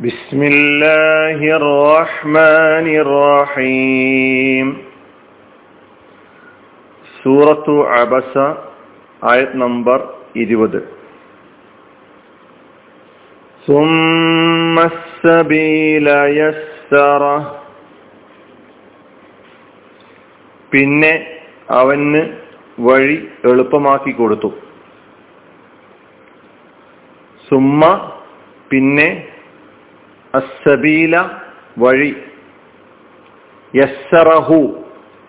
بسم الله الرحمن الرحيم സൂറത്തു അബസ ആയത് നമ്പർ ഇരുപത് ثم السبيل يسره പിന്നെ അവന് വഴി എളുപ്പമാക്കി കൊടുത്തു സുമ്മ പിന്നെ അസബീല വഴി യസ്സറഹു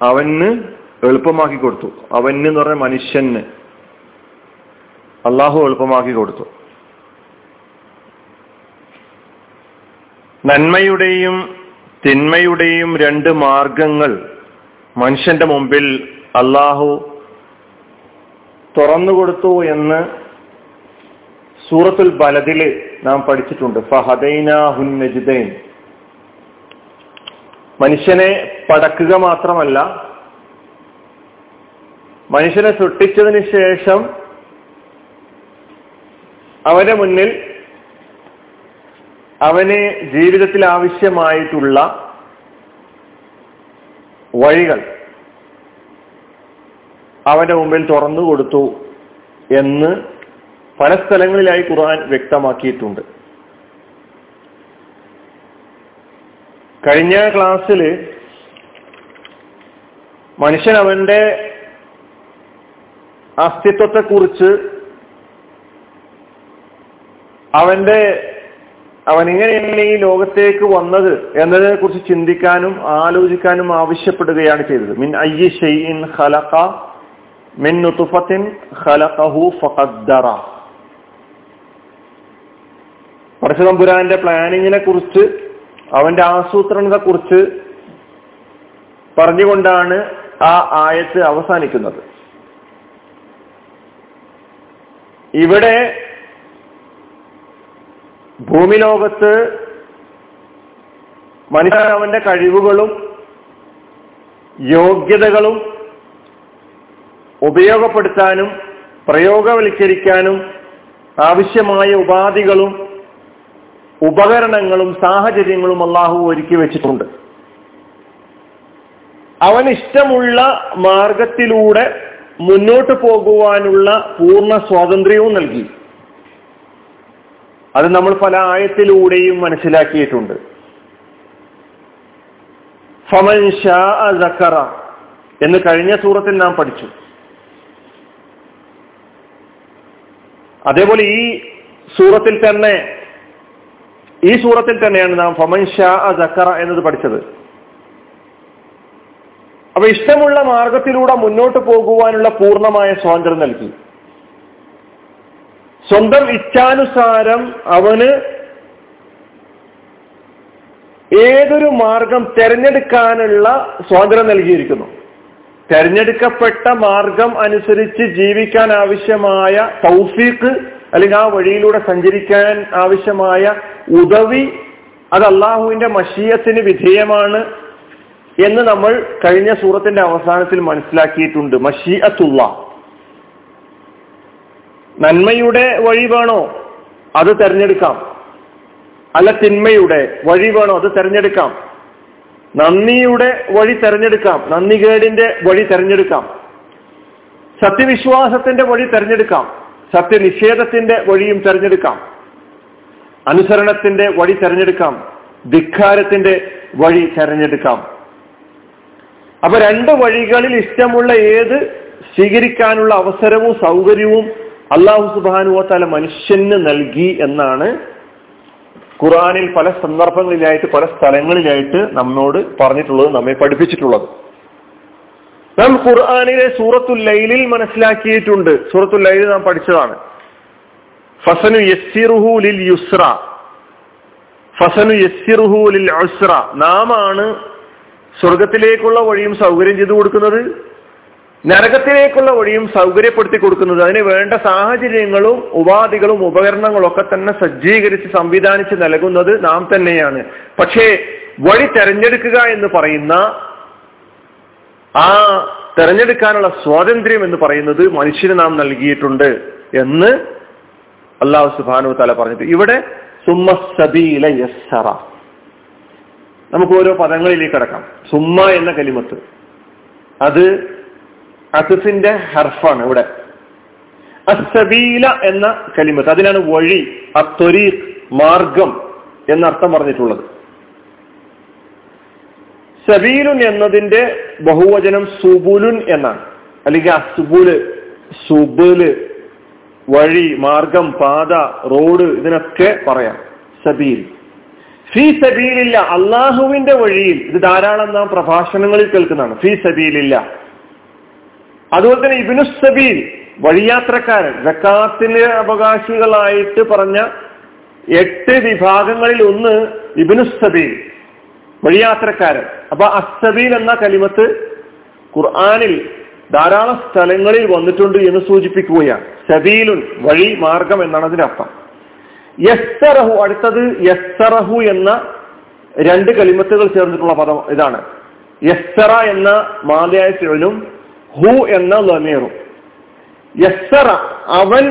അവന് എളുപ്പമാക്കി കൊടുത്തു. അവന് എന്ന് പറഞ്ഞ മനുഷ്യന് അള്ളാഹു എളുപ്പമാക്കി കൊടുത്തു. നന്മയുടെയും തിന്മയുടെയും രണ്ട് മാർഗങ്ങൾ മനുഷ്യന്റെ മുമ്പിൽ അള്ളാഹു തുറന്നു കൊടുത്തു എന്ന് സൂറത്തുൽ ബലദിൽ നാം പഠിച്ചിട്ടുണ്ട്. ഫഹദൈന മനുഷ്യനെ പടക്കുക മാത്രമല്ല മനുഷ്യനെ സൃഷ്ടിച്ചതിന് ശേഷം അവന്റെ മുന്നിൽ അവന് ജീവിതത്തിൽ ആവശ്യമായിട്ടുള്ള വഴികൾ അവന്റെ മുമ്പിൽ തുറന്നു കൊടുത്തു എന്ന് പല സ്ഥലങ്ങളിലായി ഖുർആൻ വ്യക്തമാക്കിയിട്ടുണ്ട്. കഴിഞ്ഞ ക്ലാസ്സിൽ മനുഷ്യൻ അവന്റെ അസ്തിത്വത്തെക്കുറിച്ച് അവന്റെ അവൻ എങ്ങനെയാണ് ഈ ലോകത്തേക്ക് വന്നത് എന്നതിനെ കുറിച്ച് ചിന്തിക്കാനും ആലോചിക്കാനും ആവശ്യപ്പെടുകയാണ് ചെയ്തത്. മിൻ അയ്യ ഷെയ്ൻ ഖലഖ മിൻ നുതുഫത്തിൻ ഖലഖഹു ഫഖദ്ദറ. പരശുതമ്പുരാന്റെ പ്ലാനിങ്ങിനെ കുറിച്ച് അവന്റെ ആസൂത്രണത്തെ കുറിച്ച് പറഞ്ഞുകൊണ്ടാണ് ആ ആയത്ത് അവസാനിക്കുന്നത്. ഇവിടെ ഭൂമി ലോകത്ത് മനുഷ്യൻ അവന്റെ കഴിവുകളും യോഗ്യതകളും ഉപയോഗപ്പെടുത്താനും പ്രയോഗവൽക്കരിക്കാനും ആവശ്യമായ ഉപാധികളും ഉപകരണങ്ങളും സാഹചര്യങ്ങളും അള്ളാഹു ഒരുക്കി വെച്ചിട്ടുണ്ട്. അവൻ ഇഷ്ടമുള്ള മാർഗത്തിലൂടെ മുന്നോട്ട് പോകുവാനുള്ള പൂർണ സ്വാതന്ത്ര്യവും നൽകി. അത് നമ്മൾ പല ആയത്തിലൂടെയും മനസ്സിലാക്കിയിട്ടുണ്ട്. ഫമൻ ഷാ സക്കറ എന്ന് കഴിഞ്ഞ സൂറത്തിൽ നാം പഠിച്ചു. അതേപോലെ ഈ സൂറത്തിൽ തന്നെ ഈ സൂറത്തിൽ തന്നെയാണ് നാം ഫമൻ ഷാ ജക്കറ എന്നത് പഠിച്ചത്. അപ്പൊ ഇഷ്ടമുള്ള മാർഗത്തിലൂടെ മുന്നോട്ട് പോകുവാനുള്ള പൂർണമായ സ്വാതന്ത്ര്യം നൽകി. സ്വന്തം ഇച്ഛാനുസാരം അവന് ഏതൊരു മാർഗം തെരഞ്ഞെടുക്കാനുള്ള സ്വാതന്ത്ര്യം നൽകിയിരിക്കുന്നു. തെരഞ്ഞെടുക്കപ്പെട്ട മാർഗം അനുസരിച്ച് ജീവിക്കാൻ ആവശ്യമായ തൗഫീഖ് അല്ലെങ്കിൽ ആ വഴിയിലൂടെ സഞ്ചരിക്കാൻ ആവശ്യമായ ഉദവി അത് അള്ളാഹുവിന്റെ മഷീയത്തിന് വിധേയമാണ് എന്ന് നമ്മൾ കഴിഞ്ഞ സൂറത്തിന്റെ അവസാനത്തിൽ മനസ്സിലാക്കിയിട്ടുണ്ട്. മഷീഅത്തുള്ള നന്മയുടെ വഴി വേണോ? അത് തെരഞ്ഞെടുക്കാം. അല്ല തിന്മയുടെ വഴി വേണോ? അത് തെരഞ്ഞെടുക്കാം. നന്ദിയുടെ വഴി തെരഞ്ഞെടുക്കാം. നന്ദികേടിന്റെ വഴി തെരഞ്ഞെടുക്കാം. സത്യവിശ്വാസത്തിന്റെ വഴി തെരഞ്ഞെടുക്കാം. സത്യനിഷേധത്തിന്റെ വഴിയും തെരഞ്ഞെടുക്കാം. അനുസരണത്തിന്റെ വഴി തെരഞ്ഞെടുക്കാം. ധിക്കാരത്തിന്റെ വഴി തെരഞ്ഞെടുക്കാം. അപ്പൊ രണ്ട് വഴികളിൽ ഇഷ്ടമുള്ള ഏത് സ്വീകരിക്കാനുള്ള അവസരവും സൗകര്യവും അള്ളാഹു സുബാനുവത്താല മനുഷ്യന് നൽകി എന്നാണ് ഖുറാനിൽ പല സന്ദർഭങ്ങളിലായിട്ട് പല സ്ഥലങ്ങളിലായിട്ട് നമ്മോട് പറഞ്ഞിട്ടുള്ളത് നമ്മെ പഠിപ്പിച്ചിട്ടുള്ളത്. നാം ഖുർആാനിലെ സൂറത്തുൽ ലൈലിൽ മനസ്സിലാക്കിയിട്ടുണ്ട്. സൂറത്തുൽ ലൈലിൽ നാം പഠിച്ചതാണ്. ഫസനു യസ്സിറുഹു ലിൽ യുസ്ര. ഫസനു യസ്സിറുഹു ലിൽ ഉസ്ര. ആണ് സ്വർഗത്തിലേക്കുള്ള വഴിയും സൗകര്യം ചെയ്തു കൊടുക്കുന്നത് നരകത്തിലേക്കുള്ള വഴിയും സൗകര്യപ്പെടുത്തി കൊടുക്കുന്നത്. അതിന് വേണ്ട സാഹചര്യങ്ങളും ഉപാധികളും ഉപകരണങ്ങളും ഒക്കെ തന്നെ സജ്ജീകരിച്ച് സംവിധാനിച്ച് നൽകുന്നത് നാം തന്നെയാണ്. പക്ഷേ വഴി തെരഞ്ഞെടുക്കുക എന്ന് പറയുന്ന ആ തെരഞ്ഞെടുക്കാനുള്ള സ്വാതന്ത്ര്യം എന്ന് പറയുന്നത് മനുഷ്യന് നാം നൽകിയിട്ടുണ്ട് എന്ന് അള്ളാഹു സുബാനു തല പറഞ്ഞിട്ട്. ഇവിടെ സുമ്മ സബീല യസ്സറ. നമുക്ക് ഓരോ പദങ്ങളിലേക്ക് കിടക്കാം. സുമ്മ എന്ന കലിമത്ത്. അത് അസിഫിന്റെ ഹർഫാണ് ഇവിടെ. അസബീല എന്ന കലിമത്ത്. അതിനാണ് വഴി അത്വരീഖ് മാർഗം എന്നർത്ഥം പറഞ്ഞിട്ടുള്ളത്. സബീലുൻ എന്നതിന്റെ ബഹുവചനം സുബുലുൻ എന്നാണ്. അല്ലെങ്കിൽ അസുബുൽ സുബുൽ വഴി മാർഗം പാത റോഡ് ഇതിനൊക്കെ പറയാം. സബീൽ. ഫി സബീലില്ല അള്ളാഹുവിന്റെ വഴിയിൽ. ഇത് ധാരാളം നാം പ്രഭാഷണങ്ങളിൽ കേൾക്കുന്നതാണ്. ഫി സബീലില്ല. അതുപോലെ തന്നെ ഇബിനു സബീൽ വഴിയാത്രക്കാരൻ ജക്കാത്തിന് അവകാശികളായിട്ട് പറഞ്ഞ എട്ട് വിഭാഗങ്ങളിൽ ഒന്ന് ഇബിനു സബീൽ. വഴിയാത്രക്കാരൻ. അപ്പൊ അസബീൽ എന്ന കലിമത്ത് ഖുർആാനിൽ ധാരാളം സ്ഥലങ്ങളിൽ വന്നിട്ടുണ്ട് എന്ന് സൂചിപ്പിക്കുകയാണ്. സബീലുൻ വഴി മാർഗം എന്നാണ് അതിന്റെ അർത്ഥം. യസ്സറഹു അടുത്തത് യസ്സറഹു എന്ന രണ്ട് കലിമത്തുകൾ ചേർന്നിട്ടുള്ള പദം ഇതാണ്. യസ്സറ എന്ന മാതയായ ചുഴലും ഹു എന്ന ലമീറും യസ്സറ അവൻ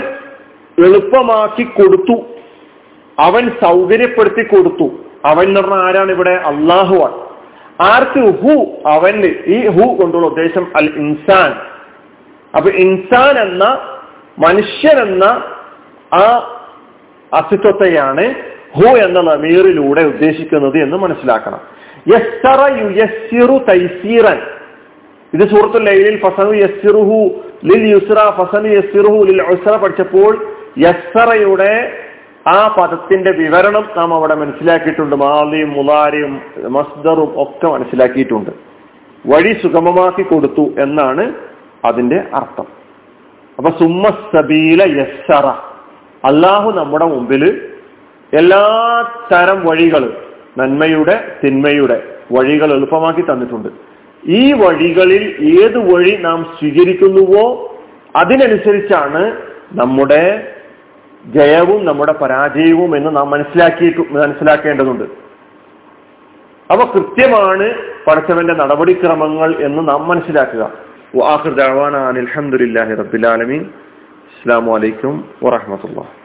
എളുപ്പമാക്കി കൊടുത്തു. അവൻ സൗകര്യപ്പെടുത്തി കൊടുത്തു. അവൻ എന്ന് പറഞ്ഞാൽ ആരാണ് ഇവിടെ? അള്ളാഹുവാണ് ആർക്ക് ഹു? അവന്. ഈ ഹു കൊണ്ടുള്ള ഉദ്ദേശം അൽ ഇൻസാൻ. അപ്പൊ ഇൻസാൻ എന്ന മനുഷ്യൻ എന്ന ആ അസ്തിത്വത്തെയാണ് ഹു എന്ന നമീറിലൂടെ ഉദ്ദേശിക്കുന്നത് എന്ന് മനസ്സിലാക്കണം. യസ്സറ യുയസ്സിറു തൈസീറൻ. ഇത് സൂറത്തു ലൈലിൽ ഫസനു യസ്സിറുഹു ലിൽ യുസ്ര ഫസനു യസ്സിറുഹു ലിൽ ഉസ്ര പഠിച്ചപ്പോൾ യസ്സറയുടെ ആ പദത്തിന്റെ വിവരണം നാം അവിടെ മനസ്സിലാക്കിയിട്ടുണ്ട്. മാലിയും മുലാരിയും മസ്ദറും ഒക്കെ മനസ്സിലാക്കിയിട്ടുണ്ട്. വഴി സുഗമമാക്കി കൊടുത്തു എന്നാണ് അതിന്റെ അർത്ഥം. അപ്പൊ സുമ്മ സബീല യസ്സറ. അള്ളാഹു നമ്മുടെ മുമ്പിൽ എല്ലാ തരം വഴികൾ നന്മയുടെ തിന്മയുടെ വഴികൾ എളുപ്പമാക്കി തന്നിട്ടുണ്ട്. ഈ വഴികളിൽ ഏത് വഴി നാം സ്വീകരിക്കുന്നുവോ അതിനനുസരിച്ചാണ് നമ്മുടെ ജയവും നമ്മുടെ പരാജയവും എന്ന് നാം മനസ്സിലാക്കിയിട്ട് മനസ്സിലാക്കേണ്ടതുണ്ട്. അവ കൃത്യമാണ് പഠിച്ചവന്റെ നടപടിക്രമങ്ങൾ എന്ന് നാം മനസ്സിലാക്കുക. വാഹിർ ദഅവാന അസ്സാം വലൈക്കും റബ്ബിൽ